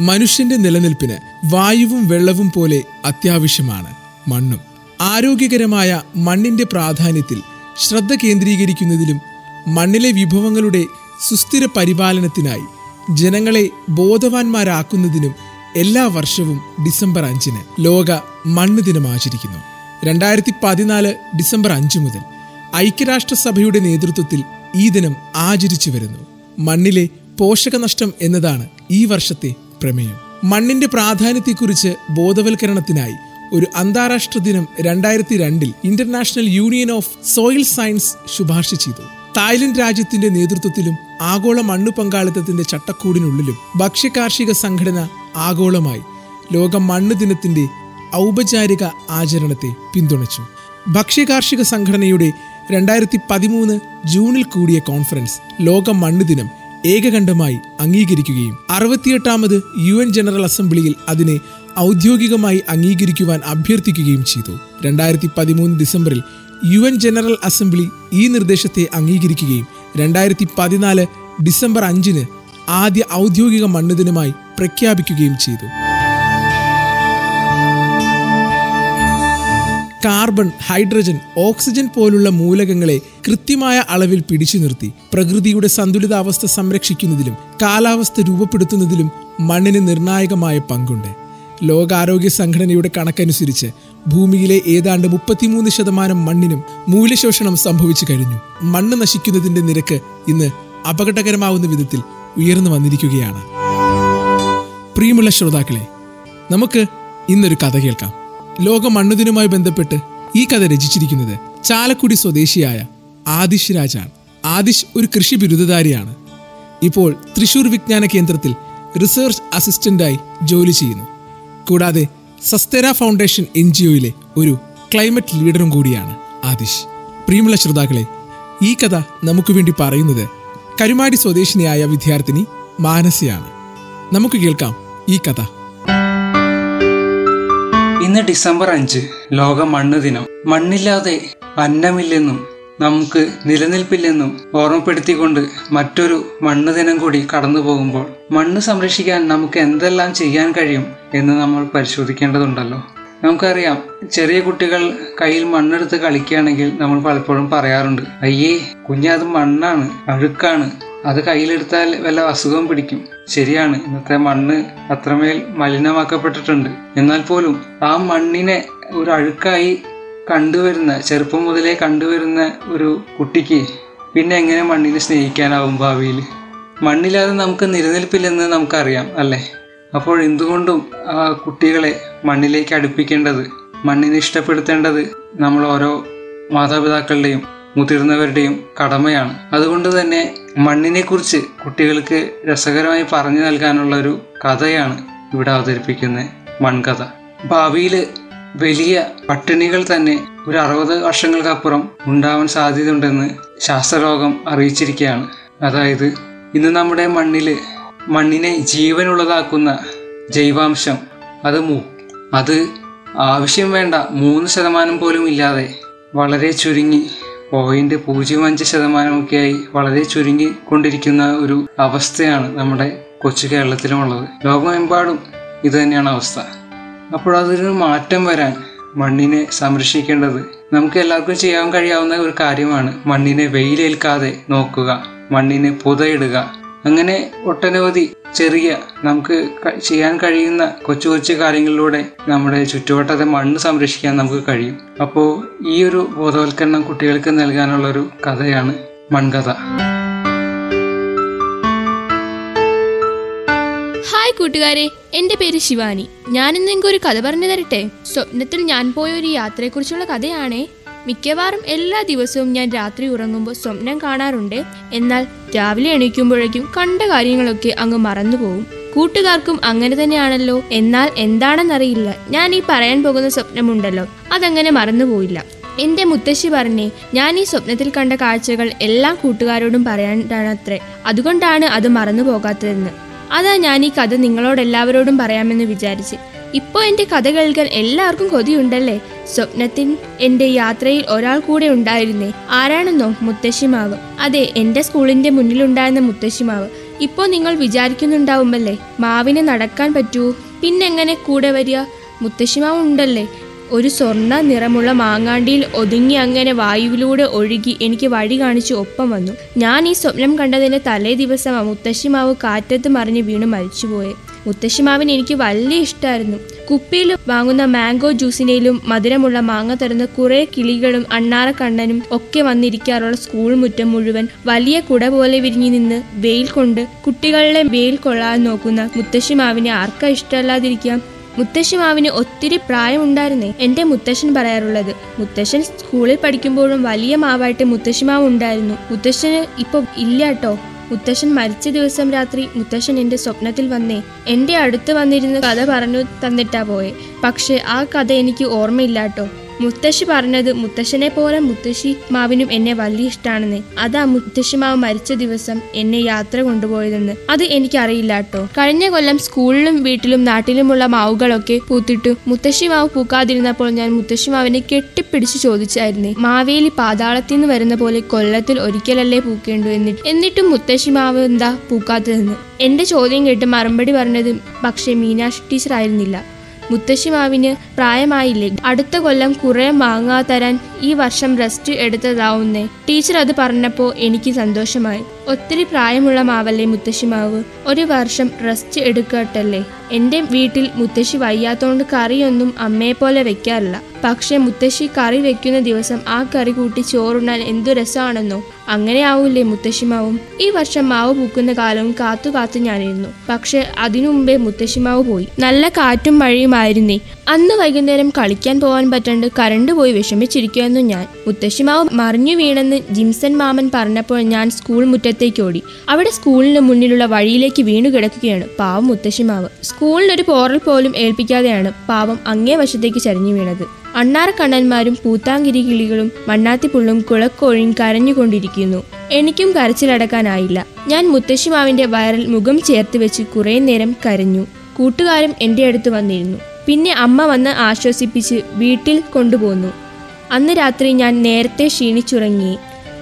മനുഷ്യന്റെ നിലനിൽപ്പിന് വായുവും വെള്ളവും പോലെ അത്യാവശ്യമാണ് മണ്ണും. ആരോഗ്യകരമായ മണ്ണിന്റെ പ്രാധാന്യത്തിൽ ശ്രദ്ധ കേന്ദ്രീകരിക്കുന്നതിലും മണ്ണിലെ വിഭവങ്ങളുടെ സുസ്ഥിര പരിപാലനത്തിനായി ജനങ്ങളെ ബോധവാന്മാരാക്കുന്നതിനും എല്ലാ വർഷവും ഡിസംബർ അഞ്ചിന് ലോക മണ്ണ് ദിനം ആചരിക്കുന്നു. രണ്ടായിരത്തി പതിനാല് ഡിസംബർ അഞ്ച് മുതൽ ഐക്യരാഷ്ട്രസഭയുടെ നേതൃത്വത്തിൽ ഈ ദിനം ആചരിച്ചു വരുന്നു. മണ്ണിലെ പോഷകനഷ്ടം എന്നതാണ് ഈ വർഷത്തെ പ്രമേയം. മണ്ണിന്റെ പ്രാധാന്യത്തെക്കുറിച്ച് ബോധവൽക്കരണത്തിനായി ഒരു അന്താരാഷ്ട്ര ദിനം രണ്ടായിരത്തി രണ്ടിൽ international union of soil science ശുപാർശ ചെയ്തു. തായ്ലൻഡ് രാജ്യത്തിന്റെ നേതൃത്വത്തിലും ആഗോള മണ്ണു പങ്കാളിത്തത്തിന്റെ ചട്ടക്കൂടിനുള്ളിലും ഭക്ഷ്യകാർഷിക സംഘടന ആഗോളമായി ലോക മണ്ണ് ദിനത്തിന്റെ ഔപചാരിക ആചരണത്തെ പിന്തുണച്ചു. ഭക്ഷ്യകാർഷിക സംഘടനയുടെ രണ്ടായിരത്തി പതിമൂന്ന് ജൂണിൽ കൂടിയ കോൺഫറൻസ് ലോക മണ്ണ് ദിനം ഏകകണ്ഠമായി അംഗീകരിക്കുകയും അറുപത്തിയെട്ടാമത് യു എൻ ജനറൽ അസംബ്ലിയിൽ അതിനെ ഔദ്യോഗികമായി അംഗീകരിക്കുവാൻ അഭ്യർത്ഥിക്കുകയും ചെയ്തു. രണ്ടായിരത്തി പതിമൂന്ന് ഡിസംബറിൽ യു എൻ ജനറൽ അസംബ്ലി ഈ നിർദ്ദേശത്തെ അംഗീകരിക്കുകയും രണ്ടായിരത്തി പതിനാല് ഡിസംബർ അഞ്ചിന് ആദ്യ ഔദ്യോഗിക മണ്ണ് ദിനമായി പ്രഖ്യാപിക്കുകയും ചെയ്തു. കാർബൺ ഹൈഡ്രജൻ ഓക്സിജൻ പോലുള്ള മൂലകങ്ങളെ കൃത്യമായ അളവിൽ പിടിച്ചു നിർത്തി പ്രകൃതിയുടെ സന്തുലിതാവസ്ഥ സംരക്ഷിക്കുന്നതിലും കാലാവസ്ഥ രൂപപ്പെടുത്തുന്നതിലും മണ്ണിന് നിർണായകമായ പങ്കുണ്ട്. ലോകാരോഗ്യ സംഘടനയുടെ കണക്കനുസരിച്ച് ഭൂമിയിലെ ഏതാണ്ട് മുപ്പത്തിമൂന്ന് ശതമാനം മണ്ണിനും മൂല്യശോഷണം സംഭവിച്ചു കഴിഞ്ഞു. മണ്ണ് നശിക്കുന്നതിന്റെ നിരക്ക് ഇന്ന് അപകടകരമാവുന്ന വിധത്തിൽ ഉയർന്നു വന്നിരിക്കുകയാണ്. പ്രിയമുള്ള ശ്രോതാക്കളെ നമുക്ക് ഇന്നൊരു കഥ കേൾക്കാം. ലോക മണ്ണുദിനുമായി ബന്ധപ്പെട്ട് ഈ കഥ രചിച്ചിരിക്കുന്നത് ചാലക്കുടി സ്വദേശിയായ ആദിഷ് രാജാണ്. ആദിഷ് ഒരു കൃഷി ബിരുദധാരിയാണ്. ഇപ്പോൾ തൃശൂർ വിജ്ഞാന കേന്ദ്രത്തിൽ റിസർച്ച് അസിസ്റ്റന്റായി ജോലി ചെയ്യുന്നു. കൂടാതെ സസ്തെര ഫൗണ്ടേഷൻ എൻ ജി ഒയിലെ ഒരു ക്ലൈമറ്റ് ലീഡറും കൂടിയാണ് ആദിഷ് പ്രിയമുള്ള ശ്രോതാക്കളെ ഈ കഥ നമുക്ക് വേണ്ടി പറയുന്നത് കരുമാടി സ്വദേശിനിയായ വിദ്യാർത്ഥിനി മാനസിയാണ്. നമുക്ക് കേൾക്കാം ഈ കഥ. ഡിസംബർ അഞ്ച് ലോക മണ്ണ് ദിനം. മണ്ണില്ലാതെ അന്നമില്ലെന്നും നമുക്ക് നിലനിൽപ്പില്ലെന്നും ഓർമ്മപ്പെടുത്തിക്കൊണ്ട് മറ്റൊരു മണ്ണ് ദിനം കൂടി കടന്നു പോകുമ്പോൾ മണ്ണ് സംരക്ഷിക്കാൻ നമുക്ക് എന്തെല്ലാം ചെയ്യാൻ കഴിയും എന്ന് നമ്മൾ പരിശോധിക്കേണ്ടതുണ്ടല്ലോ. നമുക്കറിയാം ചെറിയ കുട്ടികൾ കയ്യിൽ മണ്ണെടുത്ത് കളിക്കുകയാണെങ്കിൽ നമ്മൾ പലപ്പോഴും പറയാറുണ്ട് അയ്യേ കുഞ്ഞാത് മണ്ണാണ് അഴുക്കാണ് അത് കയ്യിലെടുത്താൽ വല്ല അസുഖവും പിടിക്കും. ശരിയാണ് ഇന്നത്തെ മണ്ണ് അത്രമേൽ മലിനമാക്കപ്പെട്ടിട്ടുണ്ട്. എന്നാൽ പോലും ആ മണ്ണിനെ ഒരു അഴുക്കായി കണ്ടുവരുന്ന ചെറുപ്പം മുതലേ കണ്ടുവരുന്ന ഒരു കുട്ടിക്ക് പിന്നെ എങ്ങനെ മണ്ണിനെ സ്നേഹിക്കാനാവും ഭാവിയിൽ? മണ്ണില്ലാതെ നമുക്ക് നിലനിൽപ്പില്ലെന്ന് നമുക്കറിയാം അല്ലേ? അപ്പോൾ എന്തുകൊണ്ടും ആ കുട്ടികളെ മണ്ണിലേക്ക് അടുപ്പിക്കേണ്ടത് മണ്ണിനെ ഇഷ്ടപ്പെടുത്തേണ്ടത് നമ്മൾ ഓരോ മാതാപിതാക്കളുടെയും മുതിർന്നവരുടെയും കടമയാണ്. അതുകൊണ്ട് തന്നെ മണ്ണിനെക്കുറിച്ച് കുട്ടികൾക്ക് രസകരമായി പറഞ്ഞു നൽകാനുള്ള ഒരു കഥയാണ് ഇവിടെ അവതരിപ്പിക്കുന്ന മൺകഥ. ഭാവിയിൽ വലിയ പട്ടിണികൾ തന്നെ ഒരു അറുപത് വർഷങ്ങൾക്കപ്പുറം ഉണ്ടാവാൻ സാധ്യതയുണ്ടെന്ന് ശാസ്ത്രലോകം അറിയിച്ചിരിക്കുകയാണ്. അതായത് ഇന്ന് നമ്മുടെ മണ്ണിൽ മണ്ണിനെ ജീവനുള്ളതാക്കുന്ന ജൈവാംശം അത് മൂ. അത് ആവശ്യം വേണ്ട മൂന്ന് ശതമാനം പോലും ഇല്ലാതെ വളരെ ചുരുങ്ങി പോയിന്റ് പൂജ്യം അഞ്ച് ശതമാനമൊക്കെയായി വളരെ ചുരുങ്ങി കൊണ്ടിരിക്കുന്ന ഒരു അവസ്ഥയാണ് നമ്മുടെ കൊച്ചു കേരളത്തിലുമുള്ളത്. ലോകമെമ്പാടും ഇത് തന്നെയാണ് അവസ്ഥ. അപ്പോൾ അതൊരു മാറ്റം വരാൻ മണ്ണിനെ സംരക്ഷിക്കേണ്ടത് നമുക്ക് എല്ലാവർക്കും ചെയ്യാൻ കഴിയാവുന്ന ഒരു കാര്യമാണ് മണ്ണിനെ വെയിലേൽക്കാതെ നോക്കുക മണ്ണിനെ പുതയിടുക. അങ്ങനെ ഒട്ടനവധി ചെറിയ നമുക്ക് ചെയ്യാൻ കഴിയുന്ന കൊച്ചു കൊച്ചു കാര്യങ്ങളിലൂടെ നമ്മുടെ ചുറ്റുവട്ടത്തെ മണ്ണ് സംരക്ഷിക്കാൻ നമുക്ക് കഴിയും. അപ്പോൾ ഈ ഒരു ബോധവൽക്കരണം കുട്ടികൾക്ക് നൽകാനുള്ളൊരു കഥയാണ് മൺകഥ. ഹായ് കൂട്ടുകാരെ എന്റെ പേര് ശിവാനി. ഞാൻ ഇന്ന് ഒരു കഥ പറഞ്ഞു തരട്ടെ? സ്വപ്നത്തിൽ ഞാൻ പോയ ഒരു യാത്രയെക്കുറിച്ചുള്ള കഥയാണേ. മിക്കവാറും എല്ലാ ദിവസവും ഞാൻ രാത്രി ഉറങ്ങുമ്പോൾ സ്വപ്നം കാണാറുണ്ട്. എന്നാൽ രാവിലെ എണീക്കുമ്പോഴേക്കും കണ്ട കാര്യങ്ങളൊക്കെ അങ്ങ് മറന്നുപോകും. കൂട്ടുകാർക്കും അങ്ങനെ തന്നെയാണല്ലോ. എന്നാൽ എന്താണെന്നറിയില്ല. ഞാൻ ഈ പറയാൻ പോകുന്ന സ്വപ്നമുണ്ടല്ലോ. അതങ്ങനെ മറന്നുപോയില്ല. എന്റെ മുത്തശ്ശി പറഞ്ഞേ ഞാൻ ഈ സ്വപ്നത്തിൽ കണ്ട കാഴ്ചകൾ എല്ലാ കൂട്ടുകാരോടും പറയാനാണത്രേ. അതുകൊണ്ടാണ് അത് മറന്നു പോകാത്തതെന്ന് അതാ ഞാൻ ഈ കഥ നിങ്ങളോടെല്ലാവരോടും പറയാമെന്ന് വിചാരിച്ച്. ഇപ്പോൾ എന്റെ കഥ കേൾക്കാൻ എല്ലാവർക്കും കൊതിയുണ്ടല്ലേ? സ്വപ്നത്തിൽ എന്റെ യാത്രയിൽ ഒരാൾ കൂടെ ഉണ്ടായിരുന്നേ. ആരാണെന്നോ മുത്തശ്ശിമാവ്. അതെ എന്റെ സ്കൂളിന്റെ മുന്നിലുണ്ടായിരുന്ന മുത്തശ്ശിമാവ്. ഇപ്പോൾ നിങ്ങൾ വിചാരിക്കുന്നുണ്ടാവുമല്ലേ? മാവിനെ നടക്കാൻ പറ്റൂ. പിന്നെങ്ങനെ കൂടെ വരിക? മുത്തശ്ശിമാവ് ഉണ്ടല്ലേ? ഒരു സ്വർണ നിറമുള്ള മാങ്ങാണ്ടിയിൽ ഒതുങ്ങി അങ്ങനെ വായുവിലൂടെ ഒഴുകി എനിക്ക് വഴി കാണിച്ച് ഒപ്പം വന്നു. ഞാൻ ഈ സ്വപ്നം കണ്ടതിന്റെ തലേ ദിവസം മുത്തശ്ശിമാവ് കാറ്റത്ത് മറിഞ്ഞ് വീണ് മരിച്ചുപോയെ. മുത്തശ്ശിമാവിന് എനിക്ക് വലിയ ഇഷ്ടമായിരുന്നു കുപ്പിയിൽ വാങ്ങുന്ന മാംഗോ ജ്യൂസിനേലും മധുരമുള്ള മാങ്ങ തരുന്ന കുറെ കിളികളും അണ്ണാറക്കണ്ണനും ഒക്കെ വന്നിരിക്കാറുള്ള സ്കൂൾ മുറ്റം മുഴുവൻ വലിയ കുട പോലെ വിരിഞ്ഞു നിന്ന് വെയിൽ കൊണ്ട് കുട്ടികളെ വെയിൽ കൊള്ളാൻ നോക്കുന്ന മുത്തശ്ശിമാവിനെ ആർക്കാ ഇഷ്ടമല്ലാതിരിക്കാം? മുത്തശ്ശിമാവിന് ഒത്തിരി പ്രായമുണ്ടായിരുന്നേ എന്റെ മുത്തശ്ശൻ പറയാറുള്ളത്. മുത്തശ്ശൻ സ്കൂളിൽ പഠിക്കുമ്പോഴും വലിയ മാവായിട്ട് മുത്തശ്ശിമാവ് ഉണ്ടായിരുന്നു മുത്തശ്ശന് ഇപ്പൊ ഇല്ല കേട്ടോ മുത്തശ്ശൻ മരിച്ച ദിവസം രാത്രി മുത്തശ്ശൻ എന്റെ സ്വപ്നത്തിൽ വന്നേ. എന്റെ അടുത്ത് വന്നിരുന്ന് കഥ പറഞ്ഞു തന്നിട്ടാ പോയെ. പക്ഷേ ആ കഥ എനിക്ക് ഓർമ്മയില്ലാട്ടോ. മുത്തശ്ശി പറഞ്ഞത് മുത്തശ്ശനെ പോലെ മുത്തശ്ശി മാവിനും എന്നെ വലിയ ഇഷ്ടമാണെന്ന് അതാ മുത്തശ്ശി മാവ് മരിച്ച ദിവസം എന്നെ യാത്ര കൊണ്ടുപോയതെന്ന്. അത് എനിക്കറിയില്ല കേട്ടോ. കഴിഞ്ഞ കൊല്ലം സ്കൂളിലും വീട്ടിലും നാട്ടിലുമുള്ള മാവുകളൊക്കെ പൂത്തിട്ടു മുത്തശ്ശി മാവ് പൂക്കാതിരുന്നപ്പോൾ ഞാൻ മുത്തശ്ശി മാവിനെ കെട്ടിപ്പിടിച്ച് ചോദിച്ചായിരുന്നു. മാവേലി പാതാളത്തിൽ നിന്ന് വരുന്ന പോലെ കൊല്ലത്തിൽ ഒരിക്കലല്ലേ പൂക്കേണ്ടു എന്നിട്ട്. എന്നിട്ടും മുത്തശ്ശി മാവ് എന്താ പൂക്കാത്തതെന്ന്. എന്റെ ചോദ്യം കേട്ട് മറുപടി പറഞ്ഞത് പക്ഷേ മീനാക്ഷി ടീച്ചർ ആയിരുന്നില്ല മുത്തശ്ശി മാവിന് പ്രായമായില്ലേ? അടുത്ത കൊല്ലം കുറെ മാങ്ങാ തരാൻ ഈ വർഷം റെസ്റ്റ് എടുത്തതാവുന്നേ. ടീച്ചർ അത് പറഞ്ഞപ്പോൾ എനിക്ക് സന്തോഷമായി. ഒത്തിരി പ്രായമുള്ള മാവല്ലേ മുത്തശ്ശിമാവ് ഒരു വർഷം റെസ്റ്റ് എടുക്കട്ടല്ലേ? എന്റെ വീട്ടിൽ മുത്തശ്ശി വയ്യാത്തോണ്ട് കറിയൊന്നും അമ്മയെ പോലെ വെക്കാറില്ല. പക്ഷെ മുത്തശ്ശി കറി വെക്കുന്ന ദിവസം ആ കറി കൂട്ടി ചോറുണ്ണാൻ എന്തു രസമാണെന്നോ? അങ്ങനെ ആവൂലേ മുത്തശ്ശിമാവും ഈ വർഷം മാവ് പൂക്കുന്ന കാലവും കാത്തു കാത്തു ഞാനിരുന്നു. പക്ഷെ അതിനു മുമ്പേ മുത്തശ്ശിമാവ് പോയി. നല്ല കാറ്റും മഴയുമായിരുന്നേ അന്ന് വൈകുന്നേരം കളിക്കാൻ പോകാൻ പറ്റാണ്ട് കരണ്ട് പോയി വിഷമിച്ചിരിക്കുമായിരുന്നു ഞാൻ. മുത്തശ്ശിമാവ് മറിഞ്ഞു വീണെന്ന് ജിംസൺ മാമൻ പറഞ്ഞപ്പോൾ ഞാൻ സ്കൂൾ മുറ്റത്തേക്ക് ഓടി. അവിടെ സ്കൂളിന് മുന്നിലുള്ള വഴിയിലേക്ക് വീണു കിടക്കുകയാണ് പാവം മുത്തശ്ശിമാവ്. സ്കൂളിനൊരു പോറൽ പോലും ഏൽപ്പിക്കാതെയാണ് പാവം അങ്ങേ വശത്തേക്ക് ചരിഞ്ഞു വീണത്. അണ്ണാറക്കണ്ണന്മാരും പൂത്താങ്കിരി കിളികളും മണ്ണാത്തിപ്പുള്ളും കുളക്കോഴിയും കരഞ്ഞുകൊണ്ടിരിക്കുന്നു. എനിക്കും കരച്ചിലടക്കാനായില്ല. ഞാൻ മുത്തശ്ശിമാവിന്റെ വയറിൽ മുഖം ചേർത്ത് വെച്ച് കുറേ നേരം കരഞ്ഞു. കൂട്ടുകാരും എന്റെ അടുത്ത് വന്നിരുന്നു. പിന്നെ അമ്മ വന്ന് ആശ്വസിപ്പിച്ച് വീട്ടിൽ കൊണ്ടുപോന്നു. അന്ന് രാത്രി ഞാൻ നേരത്തെ ക്ഷീണിച്ചുറങ്ങി.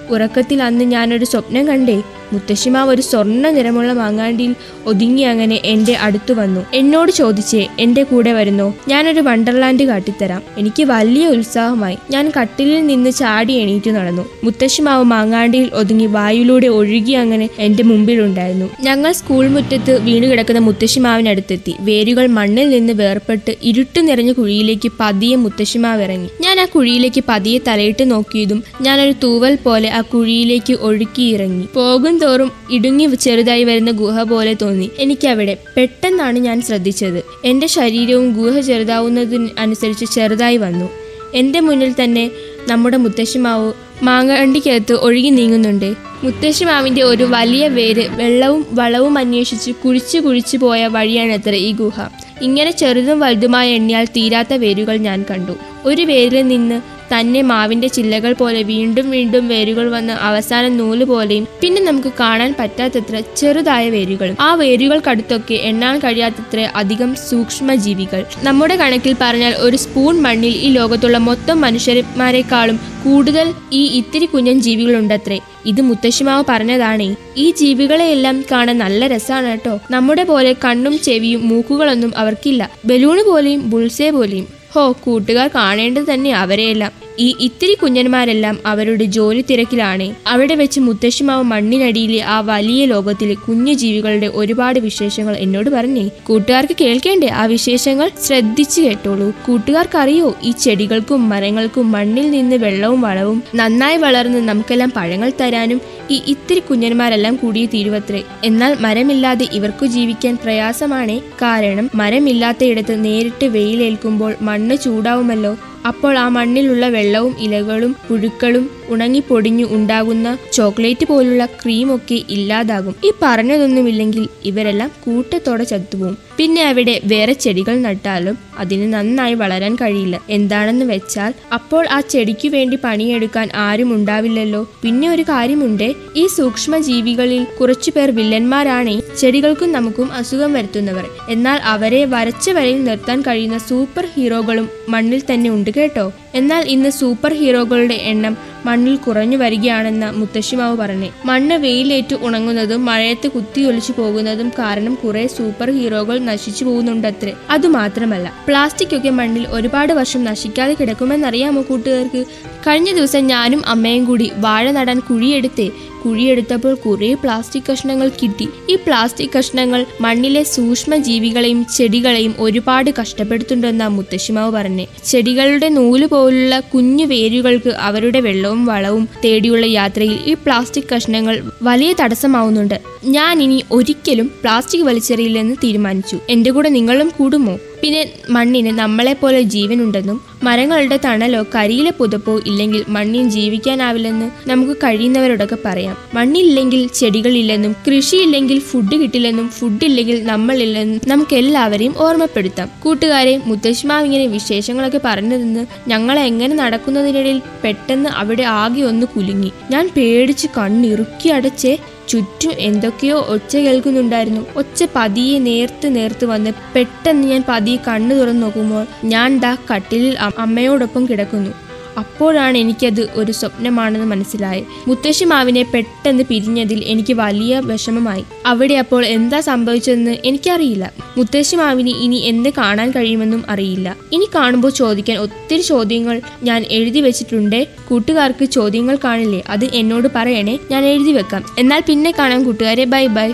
ഉറക്കത്തിൽ അന്ന് ഞാനൊരു സ്വപ്നം കണ്ടേ. മുത്തശ്ശിമാവ് ഒരു സ്വർണ നിറമുള്ള മാങ്ങാണ്ടിയിൽ ഒതുങ്ങി അങ്ങനെ എന്റെ അടുത്തു വന്നു. എന്നോട് ചോദിച്ചേ എന്റെ കൂടെ വരുന്നോ? ഞാനൊരു വണ്ടർലാൻഡ് കാട്ടിത്തരാം. എനിക്ക് വലിയ ഉത്സാഹമായി. ഞാൻ കട്ടിലിൽ നിന്ന് ചാടി എണീറ്റ് നടന്നു. മുത്തശ്ശിമാവ് മാങ്ങാണ്ടിയിൽ ഒതുങ്ങി വായുവിലൂടെ ഒഴുകി അങ്ങനെ എന്റെ മുമ്പിലുണ്ടായിരുന്നു. ഞങ്ങൾ സ്കൂൾ മുറ്റത്ത് വീണുകിടക്കുന്ന മുത്തശ്ശിമാവിനടുത്തെത്തി. വേരുകൾ മണ്ണിൽ നിന്ന് വേർപെട്ട് ഇരുട്ട് നിറഞ്ഞ കുഴിയിലേക്ക് പതിയെ മുത്തശ്ശിമാവ് ഇറങ്ങി. ഞാൻ ആ കുഴിയിലേക്ക് പതിയെ തലയിട്ട് നോക്കിയതും ഞാനൊരു തൂവൽ പോലെ ആ കുഴിയിലേക്ക് ഒഴുക്കിയിറങ്ങി പോകും തോറും ഇടുങ്ങി ചെറുതായി വരുന്ന ഗുഹ പോലെ തോന്നി. എനിക്കവിടെ പെട്ടെന്നാണ് ഞാൻ ശ്രദ്ധിച്ചത്. എന്റെ ശരീരവും ഗുഹ ചെറുതാവുന്നതിന് അനുസരിച്ച് ചെറുതായി വന്നു. എന്റെ മുന്നിൽ തന്നെ നമ്മുടെ മുത്തശ്ശിമാവ് മാങ്ങണ്ടിക്കകത്ത് ഒഴുകി നീങ്ങുന്നുണ്ട്. മുത്തശ്ശിമാവിന്റെ ഒരു വലിയ വേര് വെള്ളവും വളവും അന്വേഷിച്ച് കുഴിച്ചു കുഴിച്ചു പോയ വഴിയാണത്ര ഈ ഗുഹ. ഇങ്ങനെ ചെറുതും വലുതുമായ എണ്ണിയാൽ തീരാത്ത വേരുകൾ ഞാൻ കണ്ടു. ഒരു വേരിൽ നിന്ന് തന്നെ മാവിന്റെ ചില്ലകൾ പോലെ വീണ്ടും വീണ്ടും വേരുകൾ വന്ന് അവസാനം നൂൽ പോലെയും പിന്നെ നമുക്ക് കാണാൻ പറ്റാത്തത്ര ചെറുതായ വേരുകളും. ആ വേരുകൾക്കടുത്തൊക്കെ എണ്ണാൻ കഴിയാത്തത്ര അധികം സൂക്ഷ്മ ജീവികൾ നമ്മുടെ കണക്കിൽ പറഞ്ഞാൽ ഒരു സ്പൂൺ മണ്ണിൽ ഈ ലോകത്തുള്ള മൊത്തം മനുഷ്യന്മാരെക്കാളും കൂടുതൽ ഈ ഇത്തിരി കുഞ്ഞൻ ജീവികളുണ്ടത്രേ. ഇത് മുത്തശ്ശിമാവ് പറഞ്ഞതാണേ. ഈ ജീവികളെയെല്ലാം കാണാൻ നല്ല രസമാണ് കേട്ടോ. നമ്മുടെ പോലെ കണ്ണും ചെവിയും മൂക്കുകളൊന്നും അവർക്കില്ല. ബലൂണ് പോലെയും ബുൾസേ പോലെയും. ഹോ കൂട്ടുകാർ കാണേണ്ടത് തന്നെ അവരെയെല്ലാം. ഈ ഇത്തിരി കുഞ്ഞന്മാരെല്ലാം അവരുടെ ജോലി തിരക്കിലാണ്. അവിടെ വെച്ച് മുത്തശ്ശിമാവ് മണ്ണിനടിയിലെ ആ വലിയ ലോകത്തിലെ കുഞ്ഞു ജീവികളുടെ ഒരുപാട് വിശേഷങ്ങൾ എന്നോട് പറഞ്ഞേ. കൂട്ടുകാർക്ക് കേൾക്കേണ്ടേ? ആ വിശേഷങ്ങൾ ശ്രദ്ധിച്ചു കേട്ടോളൂ. കൂട്ടുകാർക്കറിയോ? ഈ ചെടികൾക്കും മരങ്ങൾക്കും മണ്ണിൽ നിന്ന് വെള്ളവും വളവും നന്നായി വളർന്ന് നമുക്കെല്ലാം പഴങ്ങൾ തരാനും ഈ ഇത്തിരി കുഞ്ഞന്മാരെല്ലാം കൂടിയ തീരുവത്രേ. എന്നാൽ മരമില്ലാതെ ഇവർക്ക് ജീവിക്കാൻ പ്രയാസമാണ്. കാരണം മരമില്ലാത്തയിടത്ത് നേരിട്ട് വെയിലേൽക്കുമ്പോൾ മണ്ണ് ചൂടാവുമല്ലോ. അപ്പോൾ ആ മണ്ണിലുള്ള വെള്ളവും ഇലകളും പുഴുക്കളും ഉണങ്ങിപ്പൊടിഞ്ഞു ഉണ്ടാകുന്ന ചോക്ലേറ്റ് പോലുള്ള ക്രീമൊക്കെ ഇല്ലാതാകും. ഈ പറഞ്ഞതൊന്നുമില്ലെങ്കിൽ ഇവരെല്ലാം കൂട്ടത്തോടെ ചത്തുപോകും പിന്നെ അവിടെ വേറെ ചെടികൾ നട്ടാലും അതിന് നന്നായി വളരാൻ കഴിയില്ല. എന്താണെന്ന് വെച്ചാൽ അപ്പോൾ ആ ചെടിക്കു വേണ്ടി പണിയെടുക്കാൻ ആരും ഉണ്ടാവില്ലല്ലോ. പിന്നെ ഒരു കാര്യമുണ്ട്. ഈ സൂക്ഷ്മ ജീവികളിൽ കുറച്ചുപേർ വില്ലന്മാരാണ്. ചെടികൾക്കും നമുക്കും അസുഖം വരുത്തുന്നവർ. എന്നാൽ അവരെ വരച്ച വരയിൽ നിർത്താൻ കഴിയുന്ന സൂപ്പർ ഹീറോകളും മണ്ണിൽ തന്നെ ഉണ്ട് കേട്ടോ. എന്നാൽ ഇന്ന് സൂപ്പർ ഹീറോകളുടെ എണ്ണം മണ്ണിൽ കുറഞ്ഞു വരികയാണെന്ന് മുത്തശ്ശിമാവ് പറഞ്ഞു. മണ്ണ് വെയിലേറ്റ് ഉണങ്ങുന്നതും മഴയത്ത് കുത്തിയൊലിച്ചു പോകുന്നതും കാരണം കുറെ സൂപ്പർ ഹീറോകൾ നശിച്ചു പോകുന്നുണ്ടത്രേ. അതുമാത്രമല്ല പ്ലാസ്റ്റിക് ഒക്കെ മണ്ണിൽ ഒരുപാട് വർഷം നശിക്കാതെ കിടക്കുമെന്നറിയാമോ കൂട്ടുകാർക്ക്? കഴിഞ്ഞ ദിവസം ഞാനും അമ്മയും കൂടി വാഴ നടാൻ കുഴിയെടുത്തേ. കുഴിയെടുത്തപ്പോൾ കുറേ പ്ലാസ്റ്റിക് കഷ്ണങ്ങൾ കിട്ടി. ഈ പ്ലാസ്റ്റിക് കഷ്ണങ്ങൾ മണ്ണിലെ സൂക്ഷ്മജീവികളെയും ചെടികളെയും ഒരുപാട് കഷ്ടപ്പെടുത്തുന്നുണ്ടെന്നാ മുത്തശ്ശിമാവ് പറഞ്ഞു. ചെടികളുടെ നൂൽ പോലുള്ള കുഞ്ഞു വേരുകൾക്ക് അവരുടെ വെള്ളവും വളവും തേടിയുള്ള യാത്രയിൽ ഈ പ്ലാസ്റ്റിക് കഷ്ണങ്ങൾ വലിയ തടസ്സമാവുന്നുണ്ട്. ഞാൻ ഇനി ഒരിക്കലും പ്ലാസ്റ്റിക് വലിച്ചെറിയില്ലെന്ന് തീരുമാനിച്ചു. എന്റെ കൂടെ നിങ്ങളും കൂടുമോ? പിന്നെ മണ്ണിന് നമ്മളെപ്പോലെ ജീവനുണ്ടെന്നും മരങ്ങളുടെ തണലോ കരിയിലെ പുതപ്പോ ഇല്ലെങ്കിൽ മണ്ണിൽ ജീവിക്കാനാവില്ലെന്ന് നമുക്ക് കഴിയുന്നവരോടൊക്കെ പറയാം. മണ്ണില്ലെങ്കിൽ ചെടികളില്ലെന്നും കൃഷിയില്ലെങ്കിൽ ഫുഡ് കിട്ടില്ലെന്നും ഫുഡ് ഇല്ലെങ്കിൽ നമ്മളില്ലെന്നും നമുക്ക് എല്ലാവരെയും ഓർമ്മപ്പെടുത്താം. കൂട്ടുകാരെ മുത്തശ്ശിമാവ് ഇങ്ങനെ വിശേഷങ്ങളൊക്കെ പറഞ്ഞു നിന്ന് ഞങ്ങളെ എങ്ങനെ നടക്കുന്നതിനിടയിൽ പെട്ടെന്ന് അവിടെ ആകെ ഒന്ന് കുലുങ്ങി. ഞാൻ പേടിച്ച് കണ്ണിറുക്കി അടച്ചേ ചുറ്റും എന്തൊക്കെയോ ഒച്ച കേൾക്കുന്നുണ്ടായിരുന്നു. ഒച്ച പതിയെ നേർത്ത് നേർത്ത് വന്ന് പെട്ടെന്ന് ഞാൻ പതിയെ കണ്ണു തുറന്നു നോക്കുമ്പോൾ ഞാൻ ദാ കട്ടിലിൽ അമ്മയോടൊപ്പം കിടക്കുന്നു. അപ്പോഴാണ് എനിക്കത് ഒരു സ്വപ്നമാണെന്ന് മനസ്സിലായി മുത്തശ്ശി മാവിനെ പെട്ടെന്ന് പിരിഞ്ഞതിൽ എനിക്ക് വലിയ വിഷമമായി. അവിടെ അപ്പോൾ എന്താ സംഭവിച്ചതെന്ന് എനിക്കറിയില്ല. മുത്തശ്ശി മാവിന് ഇനി എന്ത് കാണാൻ കഴിയുമെന്നും അറിയില്ല. ഇനി കാണുമ്പോൾ ചോദിക്കാൻ ഒത്തിരി ചോദ്യങ്ങൾ ഞാൻ എഴുതി വെച്ചിട്ടുണ്ട്. കൂട്ടുകാർക്ക് ചോദ്യങ്ങൾ കാണില്ലേ? അത് എന്നോട് പറയണേ. ഞാൻ എഴുതി വെക്കാം. എന്നാൽ പിന്നെ കാണാം കൂട്ടുകാരെ. Bye bye.